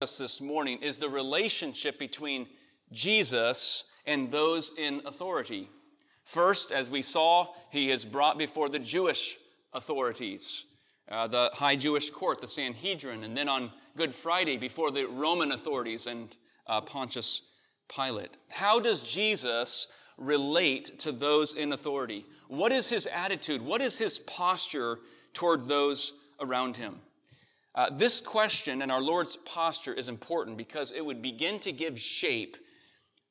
us this morning is the relationship between Jesus and those in authority. First, as we saw, he is brought before the Jewish authorities, uh, the high Jewish court, the Sanhedrin, and then on Good Friday before the Roman authorities and uh, Pontius Pilate. How does Jesus relate to those in authority? What is his attitude? What is his posture toward those around him? Uh, this question and our Lord's posture is important because it would begin to give shape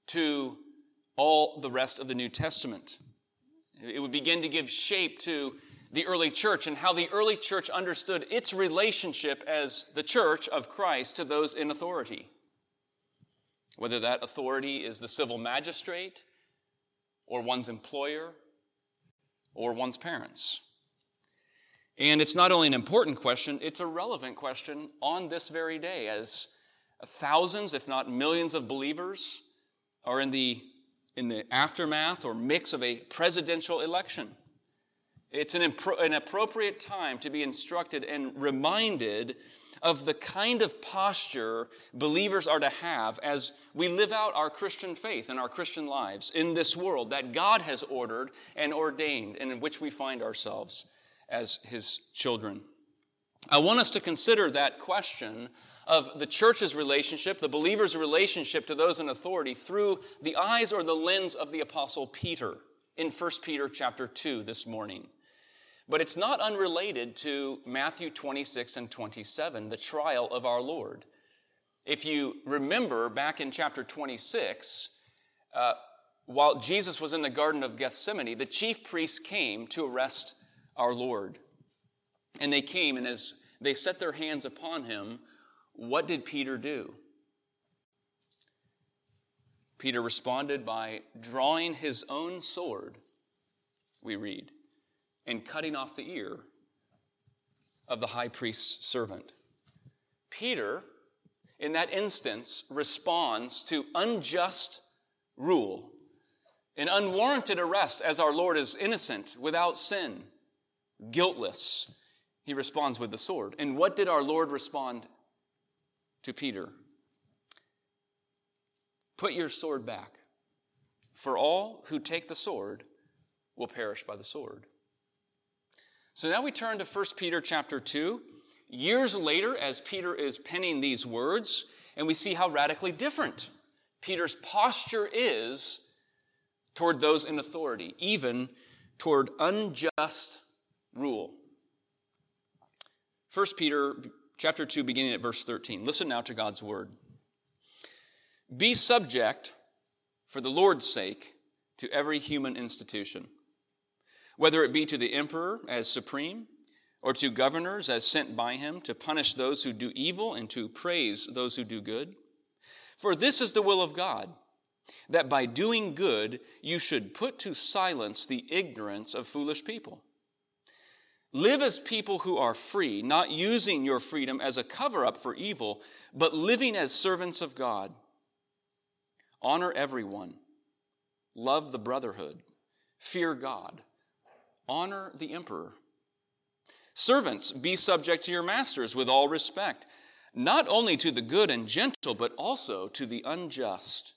to all the rest of the New Testament. It would begin to give shape to the early church and how the early church understood its relationship as the church of Christ to those in authority. Whether that authority is the civil magistrate, or one's employer, or one's parents. And it's not only an important question, it's a relevant question on this very day as thousands, if not millions, of believers are in the in the aftermath or mix of a presidential election. It's an, impro- an appropriate time to be instructed and reminded of the kind of posture believers are to have as we live out our Christian faith and our Christian lives in this world that God has ordered and ordained and in which we find ourselves as His children. I want us to consider that question of the church's relationship, the believer's relationship to those in authority through the eyes or the lens of the apostle Peter in 1 Peter chapter 2 this morning. But it's not unrelated to Matthew 26 and 27, the trial of our Lord. If you remember back in chapter 26, uh, while Jesus was in the Garden of Gethsemane, the chief priests came to arrest our Lord. And they came, and as they set their hands upon him, what did Peter do? Peter responded by drawing his own sword, we read, and cutting off the ear of the high priest's servant. Peter, in that instance, responds to unjust rule, an unwarranted arrest as our Lord is innocent, without sin, guiltless. He responds with the sword. And what did our Lord respond to Peter Put your sword back, for all who take the sword will perish by the sword. So now we turn to 1 Peter chapter 2. Years later, as Peter is penning these words, and we see how radically different Peter's posture is toward those in authority, even toward unjust rule. 1 Peter chapter 2, beginning at verse 13. Listen now to God's word. Be subject, for the Lord's sake, to every human institution, whether it be to the emperor as supreme, or to governors as sent by him to punish those who do evil and to praise those who do good. For this is the will of God, that by doing good you should put to silence the ignorance of foolish people. Live as people who are free, not using your freedom as a cover up for evil, but living as servants of God. Honor everyone. Love the brotherhood. Fear God. Honor the emperor. Servants, be subject to your masters with all respect, not only to the good and gentle, but also to the unjust.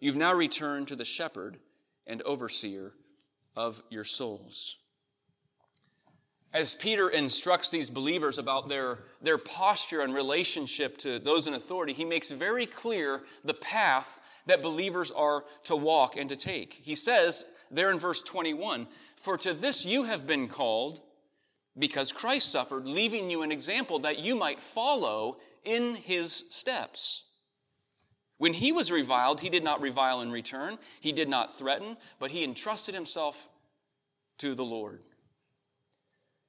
You've now returned to the shepherd and overseer of your souls. as Peter instructs these believers about their, their posture and relationship to those in authority, he makes very clear the path that believers are to walk and to take. He says there in verse 21 For to this you have been called, because Christ suffered, leaving you an example that you might follow in his steps. When he was reviled, he did not revile in return, he did not threaten, but he entrusted himself to the Lord.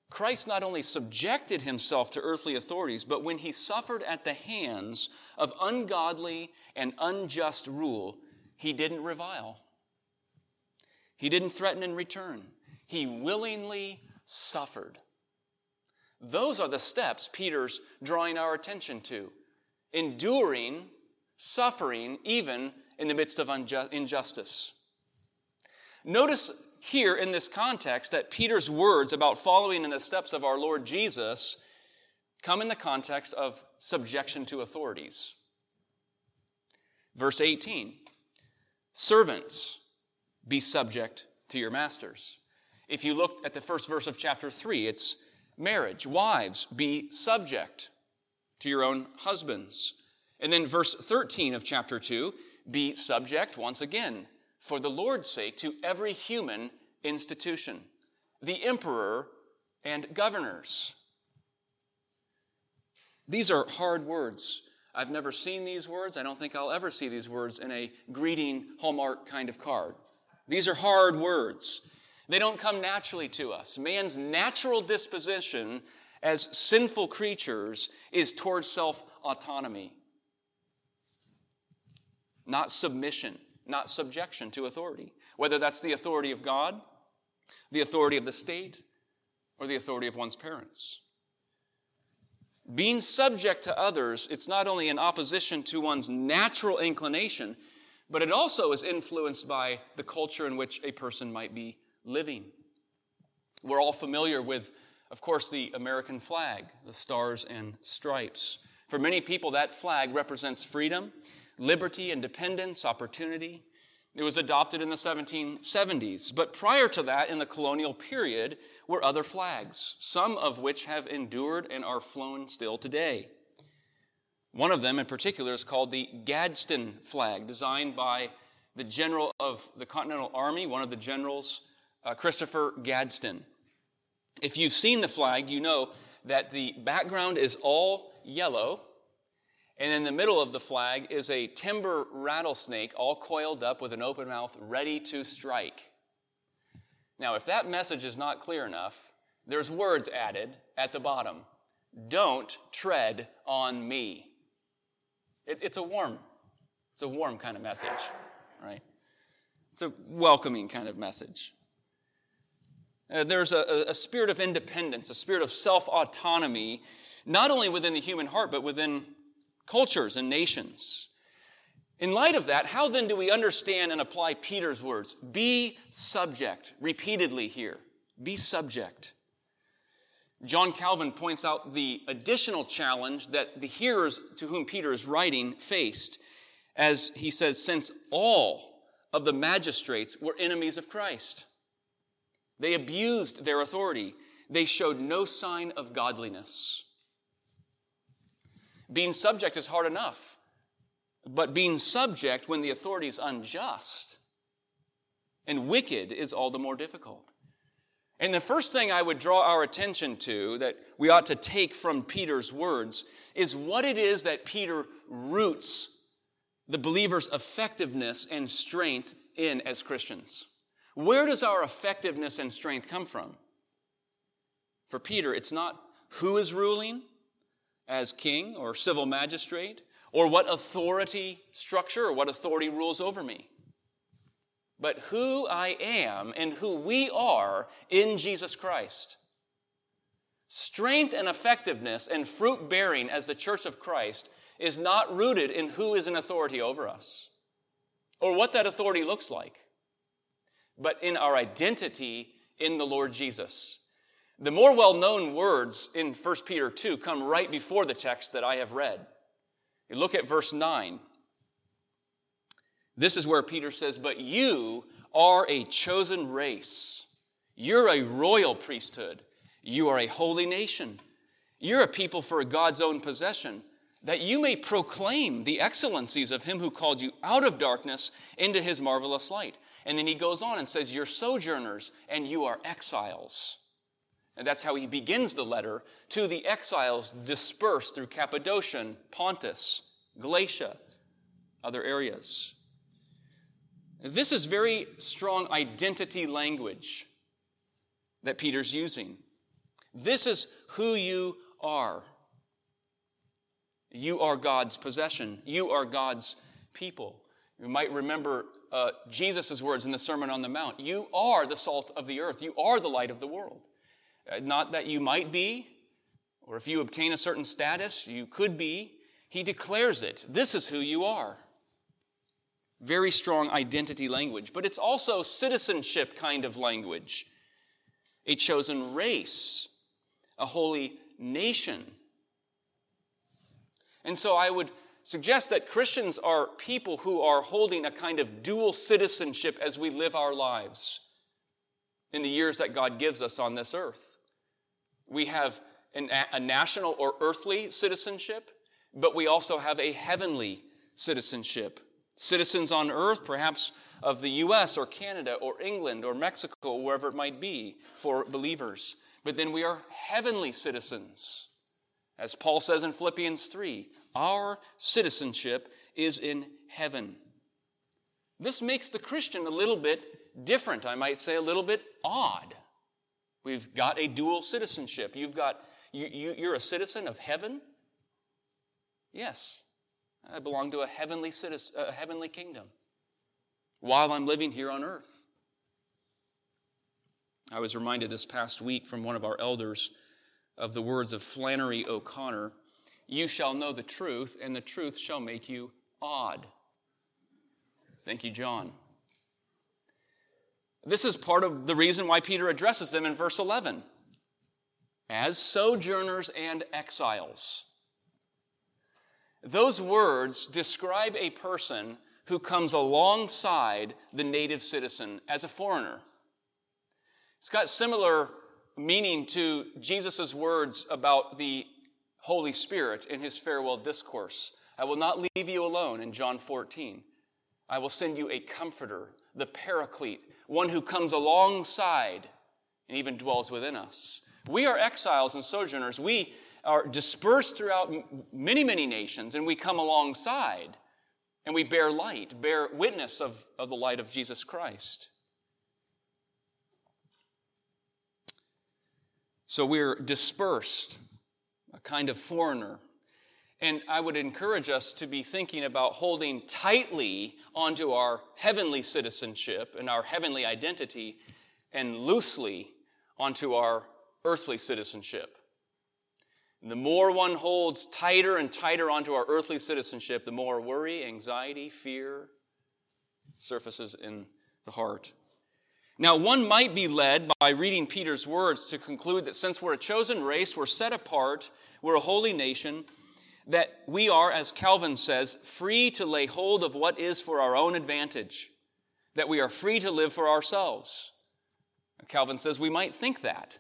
Christ not only subjected himself to earthly authorities, but when he suffered at the hands of ungodly and unjust rule, he didn't revile. He didn't threaten in return. He willingly suffered. Those are the steps Peter's drawing our attention to. Enduring, suffering, even in the midst of injustice. Notice here in this context that Peter's words about following in the steps of our Lord Jesus come in the context of subjection to authorities. Verse 18 Servants, be subject to your masters. If you looked at the first verse of chapter 3, it's marriage. Wives, be subject to your own husbands. And then verse 13 of chapter 2, be subject once again for the Lord's sake to every human institution, the emperor and governors. These are hard words. I've never seen these words. I don't think I'll ever see these words in a greeting Hallmark kind of card. These are hard words. They don't come naturally to us. Man's natural disposition as sinful creatures is towards self autonomy, not submission not subjection to authority, whether that's the authority of God, the authority of the state, or the authority of one's parents. Being subject to others, it's not only in opposition to one's natural inclination, but it also is influenced by the culture in which a person might be living. We're all familiar with, of course, the American flag, the stars and stripes. For many people, that flag represents freedom liberty, independence, opportunity. It was adopted in the 1770s. But prior to that, in the colonial period, were other flags, some of which have endured and are flown still today. One of them in particular is called the Gadsden flag, designed by the general of the Continental Army, one of the generals, uh, Christopher Gadsden. If you've seen the flag, you know that the background is all yellow and in the middle of the flag is a timber rattlesnake all coiled up with an open mouth, ready to strike. Now, if that message is not clear enough, there's words added at the bottom Don't tread on me. It, it's a warm, it's a warm kind of message, right? It's a welcoming kind of message. Uh, there's a, a spirit of independence, a spirit of self autonomy, not only within the human heart, but within cultures and nations. In light of that, how then do we understand and apply Peter's words? Be subject, repeatedly here. Be subject. John Calvin points out the additional challenge that the hearers to whom Peter is writing faced, as he says, since all of the magistrates were enemies of Christ. They abused their authority. They showed no sign of godliness. Being subject is hard enough, but being subject when the authority is unjust and wicked is all the more difficult. And the first thing I would draw our attention to that we ought to take from Peter's words is what it is that Peter roots the believer's effectiveness and strength in as Christians. Where does our effectiveness and strength come from? For Peter, it's not who is ruling, as king or civil magistrate, or what authority structure or what authority rules over me, but who I am and who we are in Jesus Christ. Strength and effectiveness and fruit bearing as the church of Christ is not rooted in who is an authority over us or what that authority looks like, but in our identity in the Lord Jesus the more well known words in 1 Peter 2 come right before the text that I have read. You look at verse 9. This is where Peter says, But you are a chosen race. You're a royal priesthood. You are a holy nation. You're a people for God's own possession, that you may proclaim the excellencies of him who called you out of darkness into his marvelous light. And then he goes on and says, You're sojourners and you are exiles. And that's how he begins the letter to the exiles dispersed through Cappadocia, Pontus, Galatia, other areas. This is very strong identity language that Peter's using. This is who you are. You are God's possession. You are God's people. You might remember uh, Jesus' words in the Sermon on the Mount. You are the salt of the earth. You are the light of the world. Uh, not that you might be, or if you obtain a certain status, you could be. He declares it. This is who you are. Very strong identity language, but it's also citizenship kind of language. A chosen race, a holy nation. And so I would suggest that Christians are people who are holding a kind of dual citizenship as we live our lives in the years that God gives us on this earth. We have an, a national or earthly citizenship, but we also have a heavenly citizenship. Citizens on earth, perhaps of the US or Canada or England or Mexico, wherever it might be for believers. But then we are heavenly citizens. As Paul says in Philippians 3, our citizenship is in heaven. This makes the Christian a little bit different, I might say a little bit odd. We've got a dual citizenship. You've got, you, you, you're a citizen of heaven? Yes. I belong to a heavenly, citizen, a heavenly kingdom while I'm living here on earth. I was reminded this past week from one of our elders of the words of Flannery O'Connor You shall know the truth, and the truth shall make you odd. Thank you, John. This is part of the reason why Peter addresses them in verse 11 as sojourners and exiles. Those words describe a person who comes alongside the native citizen as a foreigner. It's got similar meaning to Jesus' words about the Holy Spirit in his farewell discourse. I will not leave you alone in John 14. I will send you a comforter, the paraclete, one who comes alongside and even dwells within us. We are exiles and sojourners. We are dispersed throughout many, many nations, and we come alongside and we bear light, bear witness of, of the light of Jesus Christ. So we're dispersed, a kind of foreigner. And I would encourage us to be thinking about holding tightly onto our heavenly citizenship and our heavenly identity and loosely onto our earthly citizenship. And the more one holds tighter and tighter onto our earthly citizenship, the more worry, anxiety, fear surfaces in the heart. Now, one might be led by reading Peter's words to conclude that since we're a chosen race, we're set apart, we're a holy nation, that we are, as Calvin says, free to lay hold of what is for our own advantage, that we are free to live for ourselves. Calvin says we might think that.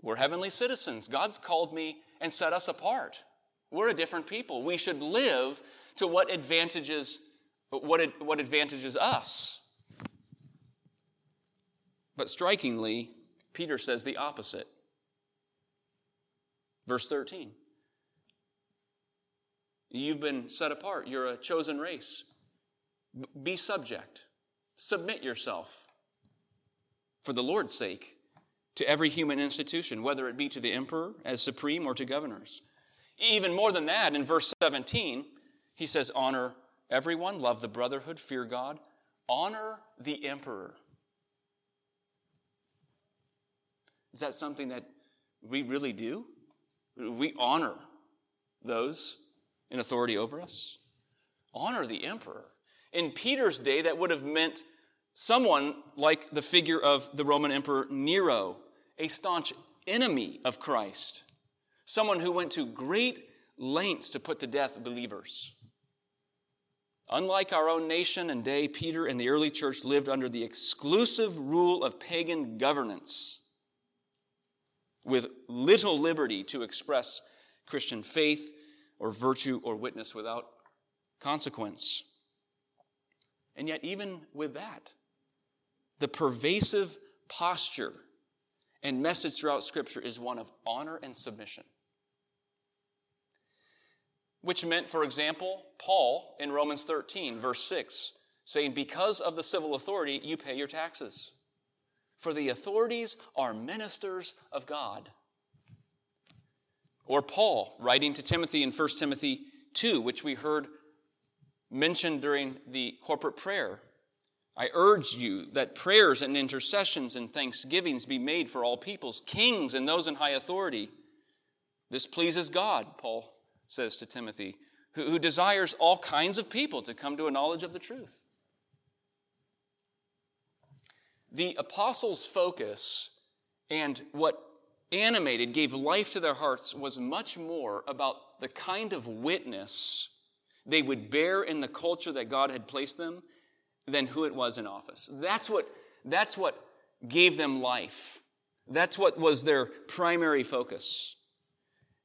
We're heavenly citizens. God's called me and set us apart. We're a different people. We should live to what advantages what, what advantages us. But strikingly, Peter says the opposite. Verse 13. You've been set apart. You're a chosen race. Be subject. Submit yourself for the Lord's sake to every human institution, whether it be to the emperor as supreme or to governors. Even more than that, in verse 17, he says, Honor everyone, love the brotherhood, fear God, honor the emperor. Is that something that we really do? We honor those in authority over us. Honor the emperor. In Peter's day, that would have meant someone like the figure of the Roman Emperor Nero, a staunch enemy of Christ, someone who went to great lengths to put to death believers. Unlike our own nation and day, Peter and the early church lived under the exclusive rule of pagan governance. with little liberty to express Christian faith or virtue or witness without consequence. And yet, even with that, the pervasive posture and message throughout Scripture is one of honor and submission. Which meant, for example, Paul in Romans 13, verse 6, saying, Because of the civil authority, you pay your taxes. For the authorities are ministers of God. Or Paul writing to Timothy in 1 Timothy 2, which we heard mentioned during the corporate prayer. I urge you that prayers and intercessions and thanksgivings be made for all peoples, kings and those in high authority. This pleases God, Paul says to Timothy, who, who desires all kinds of people to come to a knowledge of the truth. The apostles' focus and what animated, gave life to their hearts was much more about the kind of witness they would bear in the culture that God had placed them than who it was in office. That's what, that's what gave them life. That's what was their primary focus.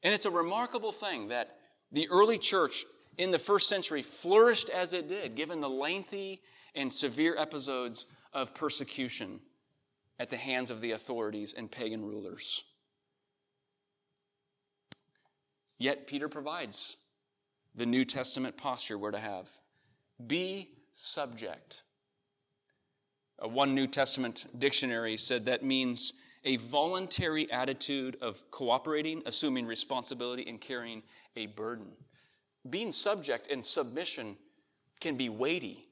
And it's a remarkable thing that the early church in the first century flourished as it did, given the lengthy and severe episodes of persecution at the hands of the authorities and pagan rulers. Yet Peter provides the New Testament posture we're to have. Be subject. One New Testament dictionary said that means a voluntary attitude of cooperating, assuming responsibility, and carrying a burden. Being subject and submission can be weighty,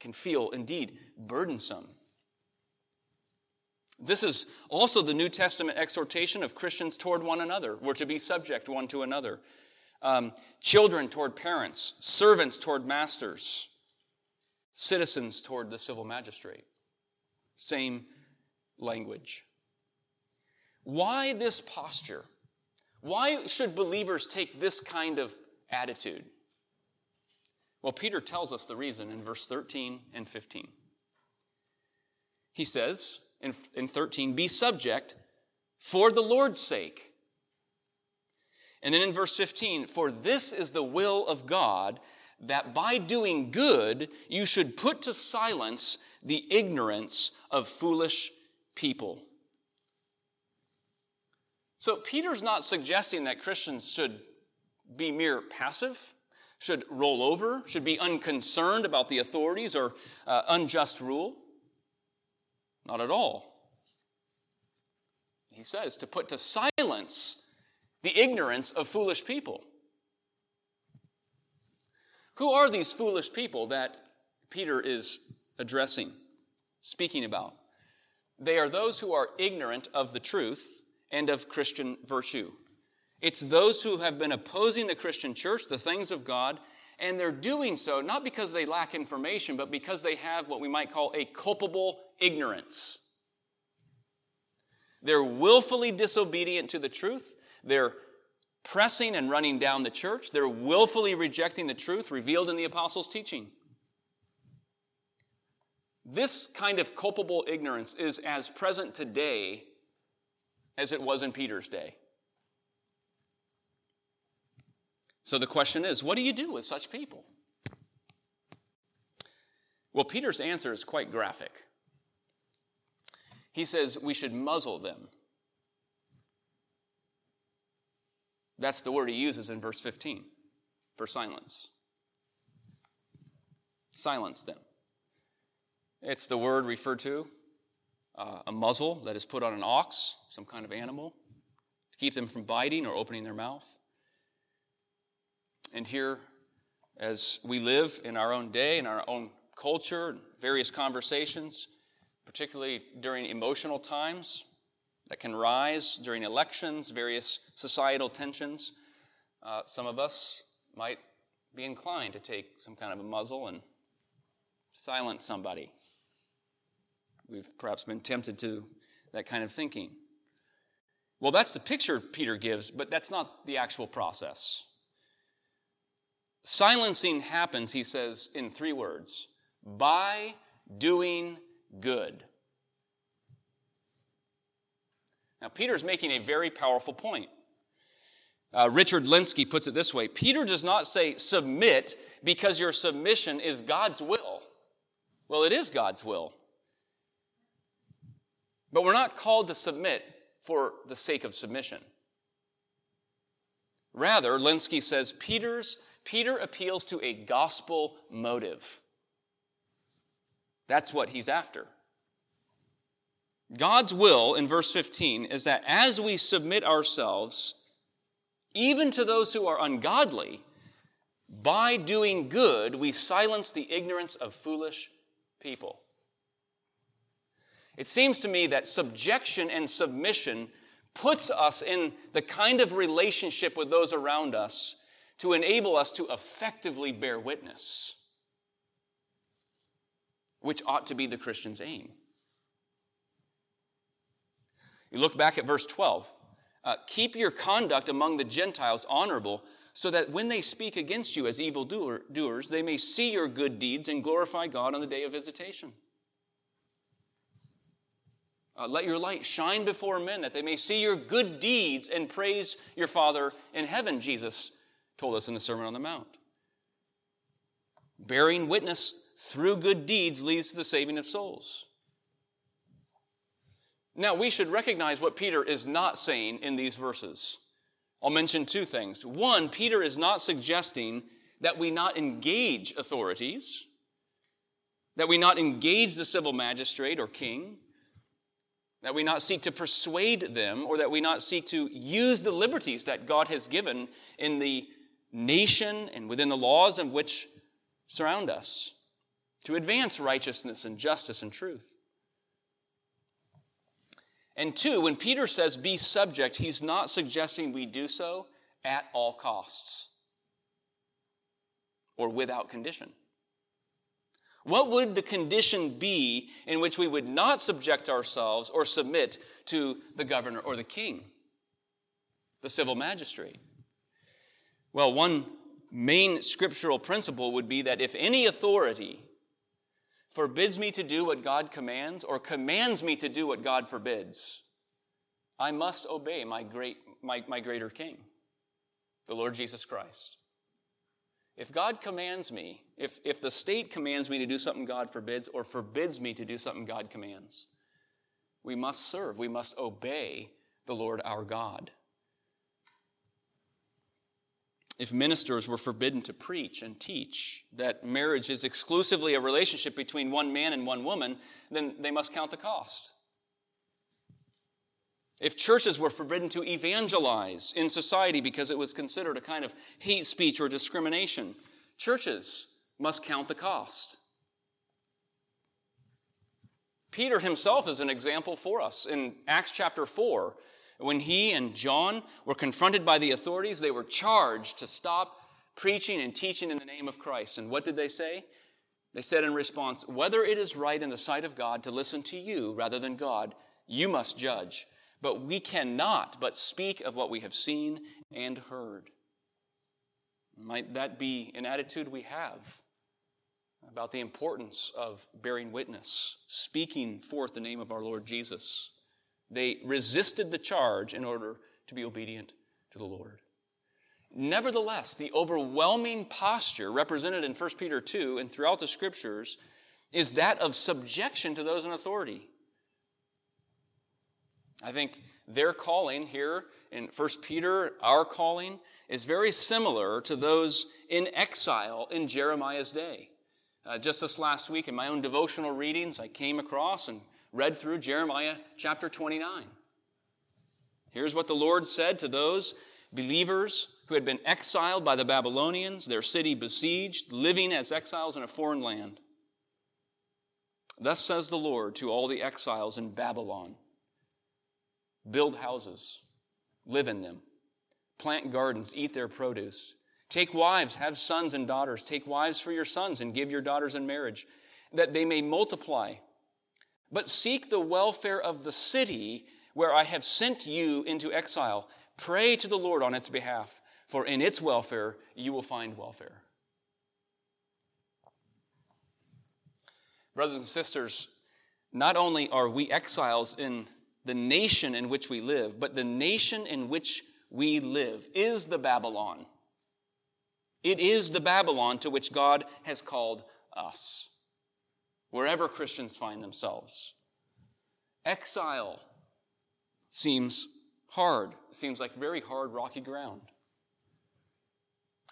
can feel indeed burdensome. This is also the New Testament exhortation of Christians toward one another. We're to be subject one to another. Um, children toward parents, servants toward masters, citizens toward the civil magistrate. Same language. Why this posture? Why should believers take this kind of attitude? Well, Peter tells us the reason in verse 13 and 15. He says, in, in 13, be subject for the Lord's sake. And then in verse 15, for this is the will of God that by doing good you should put to silence the ignorance of foolish people. So Peter's not suggesting that Christians should be mere passive, should roll over, should be unconcerned about the authorities or uh, unjust rule. Not at all. He says to put to silence the ignorance of foolish people. Who are these foolish people that Peter is addressing, speaking about? They are those who are ignorant of the truth and of Christian virtue. It's those who have been opposing the Christian church, the things of God, and they're doing so not because they lack information, but because they have what we might call a culpable ignorance. They're willfully disobedient to the truth. They're pressing and running down the church. They're willfully rejecting the truth revealed in the apostles' teaching. This kind of culpable ignorance is as present today as it was in Peter's day. So the question is what do you do with such people? Well, Peter's answer is quite graphic. He says we should muzzle them. That's the word he uses in verse 15 for silence. Silence them. It's the word referred to uh, a muzzle that is put on an ox, some kind of animal, to keep them from biting or opening their mouth. And here, as we live in our own day, in our own culture, various conversations, particularly during emotional times that can rise during elections, various societal tensions. Uh, some of us might be inclined to take some kind of a muzzle and silence somebody. We've perhaps been tempted to that kind of thinking. Well, that's the picture Peter gives, but that's not the actual process. Silencing happens, he says, in three words by doing good. Now, Peter's making a very powerful point. Uh, Richard Lenski puts it this way Peter does not say submit because your submission is God's will. Well, it is God's will. But we're not called to submit for the sake of submission. Rather, Lenski says Peter's, Peter appeals to a gospel motive. That's what he's after. God's will in verse 15 is that as we submit ourselves, even to those who are ungodly, by doing good, we silence the ignorance of foolish people. It seems to me that subjection and submission puts us in the kind of relationship with those around us to enable us to effectively bear witness, which ought to be the Christian's aim. You look back at verse 12. Uh, keep your conduct among the Gentiles honorable, so that when they speak against you as evildoers, they may see your good deeds and glorify God on the day of visitation. Uh, let your light shine before men that they may see your good deeds and praise your Father in heaven, Jesus told us in the Sermon on the Mount. Bearing witness through good deeds leads to the saving of souls. Now, we should recognize what Peter is not saying in these verses. I'll mention two things. One, Peter is not suggesting that we not engage authorities, that we not engage the civil magistrate or king, that we not seek to persuade them, or that we not seek to use the liberties that God has given in the nation and within the laws of which surround us to advance righteousness and justice and truth. And two, when Peter says be subject, he's not suggesting we do so at all costs or without condition. What would the condition be in which we would not subject ourselves or submit to the governor or the king, the civil magistrate? Well, one main scriptural principle would be that if any authority forbids me to do what God commands or commands me to do what God forbids, I must obey my, great, my, my greater King, the Lord Jesus Christ. If God commands me, if, if the state commands me to do something God forbids or forbids me to do something God commands, we must serve, we must obey the Lord our God if ministers were forbidden to preach and teach that marriage is exclusively a relationship between one man and one woman, then they must count the cost. If churches were forbidden to evangelize in society because it was considered a kind of hate speech or discrimination, churches must count the cost. Peter himself is an example for us. In Acts chapter 4, when he and John were confronted by the authorities, they were charged to stop preaching and teaching in the name of Christ. And what did they say? They said in response, Whether it is right in the sight of God to listen to you rather than God, you must judge. But we cannot but speak of what we have seen and heard. Might that be an attitude we have about the importance of bearing witness, speaking forth the name of our Lord Jesus? They resisted the charge in order to be obedient to the Lord. Nevertheless, the overwhelming posture represented in 1 Peter 2 and throughout the scriptures is that of subjection to those in authority. I think their calling here in 1 Peter, our calling, is very similar to those in exile in Jeremiah's day. Uh, just this last week in my own devotional readings, I came across and read through Jeremiah chapter 29. Here's what the Lord said to those believers who had been exiled by the Babylonians, their city besieged, living as exiles in a foreign land. Thus says the Lord to all the exiles in Babylon Build houses, live in them, plant gardens, eat their produce. Take wives, have sons and daughters. Take wives for your sons and give your daughters in marriage, that they may multiply but seek the welfare of the city where I have sent you into exile. Pray to the Lord on its behalf, for in its welfare you will find welfare. Brothers and sisters, not only are we exiles in the nation in which we live, but the nation in which we live is the Babylon. It is the Babylon to which God has called us, wherever Christians find themselves. Exile seems hard, seems like very hard, rocky ground.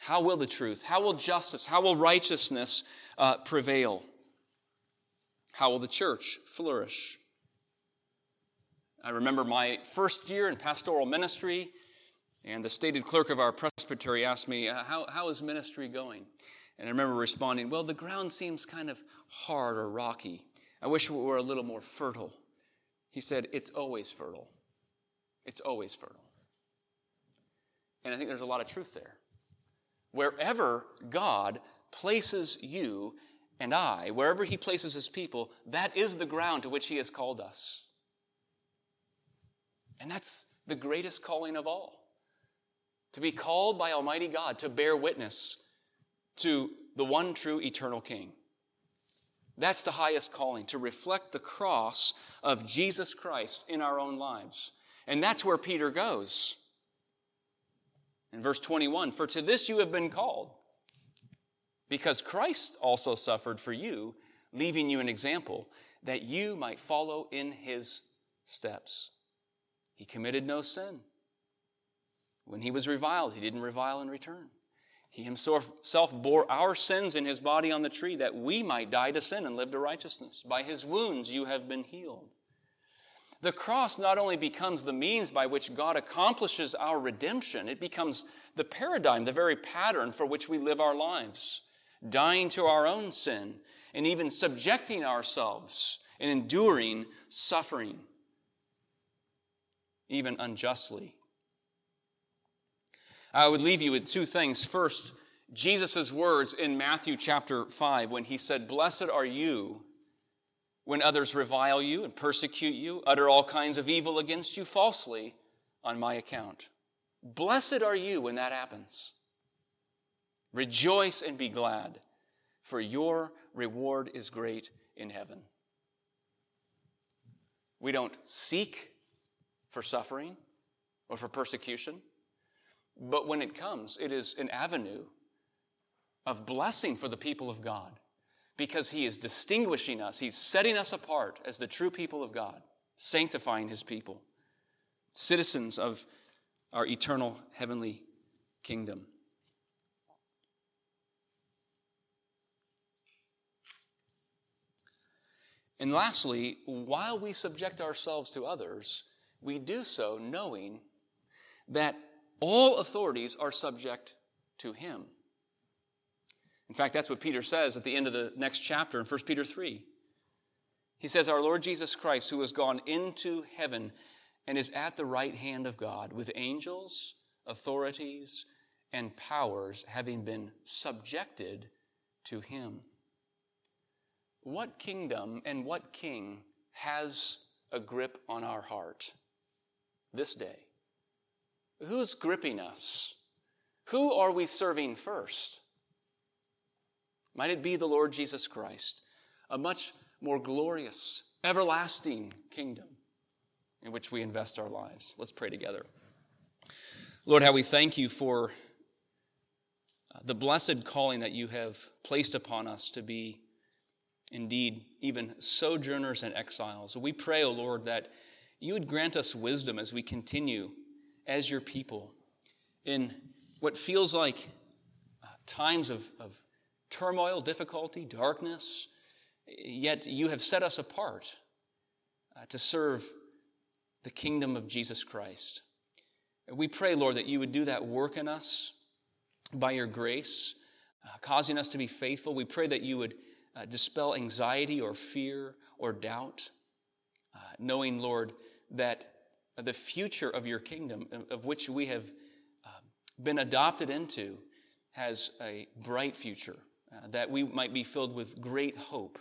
How will the truth, how will justice, how will righteousness uh, prevail? How will the church flourish? I remember my first year in pastoral ministry, and the stated clerk of our presbytery asked me, uh, how, how is ministry going? And I remember responding, Well, the ground seems kind of hard or rocky. I wish it were a little more fertile. He said, It's always fertile. It's always fertile. And I think there's a lot of truth there. Wherever God places you and I, wherever He places His people, that is the ground to which He has called us. And that's the greatest calling of all to be called by Almighty God to bear witness to the one true eternal King. That's the highest calling, to reflect the cross of Jesus Christ in our own lives. And that's where Peter goes. In verse 21, for to this you have been called, because Christ also suffered for you, leaving you an example, that you might follow in his steps. He committed no sin. When he was reviled, he didn't revile in return. He himself bore our sins in his body on the tree that we might die to sin and live to righteousness. By his wounds you have been healed. The cross not only becomes the means by which God accomplishes our redemption, it becomes the paradigm, the very pattern for which we live our lives, dying to our own sin and even subjecting ourselves and enduring suffering, even unjustly. I would leave you with two things. First, Jesus' words in Matthew chapter 5 when he said, Blessed are you when others revile you and persecute you, utter all kinds of evil against you falsely on my account. Blessed are you when that happens. Rejoice and be glad, for your reward is great in heaven. We don't seek for suffering or for persecution, but when it comes, it is an avenue of blessing for the people of God because he is distinguishing us. He's setting us apart as the true people of God, sanctifying his people, citizens of our eternal heavenly kingdom. And lastly, while we subject ourselves to others, we do so knowing that all authorities are subject to him. In fact, that's what Peter says at the end of the next chapter in 1 Peter 3. He says, Our Lord Jesus Christ, who has gone into heaven and is at the right hand of God, with angels, authorities, and powers having been subjected to him. What kingdom and what king has a grip on our heart this day? Who's gripping us? Who are we serving first? Might it be the Lord Jesus Christ, a much more glorious, everlasting kingdom in which we invest our lives. Let's pray together. Lord, how we thank you for uh, the blessed calling that you have placed upon us to be indeed even sojourners and exiles. We pray, O oh Lord, that you would grant us wisdom as we continue as your people in what feels like uh, times of, of turmoil, difficulty, darkness, yet you have set us apart uh, to serve the kingdom of Jesus Christ. We pray, Lord, that you would do that work in us by your grace, uh, causing us to be faithful. We pray that you would uh, dispel anxiety or fear or doubt, uh, knowing, Lord, that the future of your kingdom, of which we have uh, been adopted into, has a bright future uh, that we might be filled with great hope.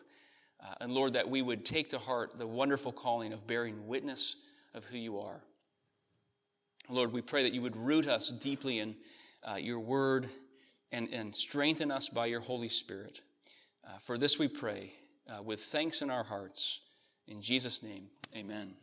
Uh, and Lord, that we would take to heart the wonderful calling of bearing witness of who you are. Lord, we pray that you would root us deeply in your word and, strengthen us by your Holy Spirit. For this we pray with thanks in our hearts. In Jesus' name, amen.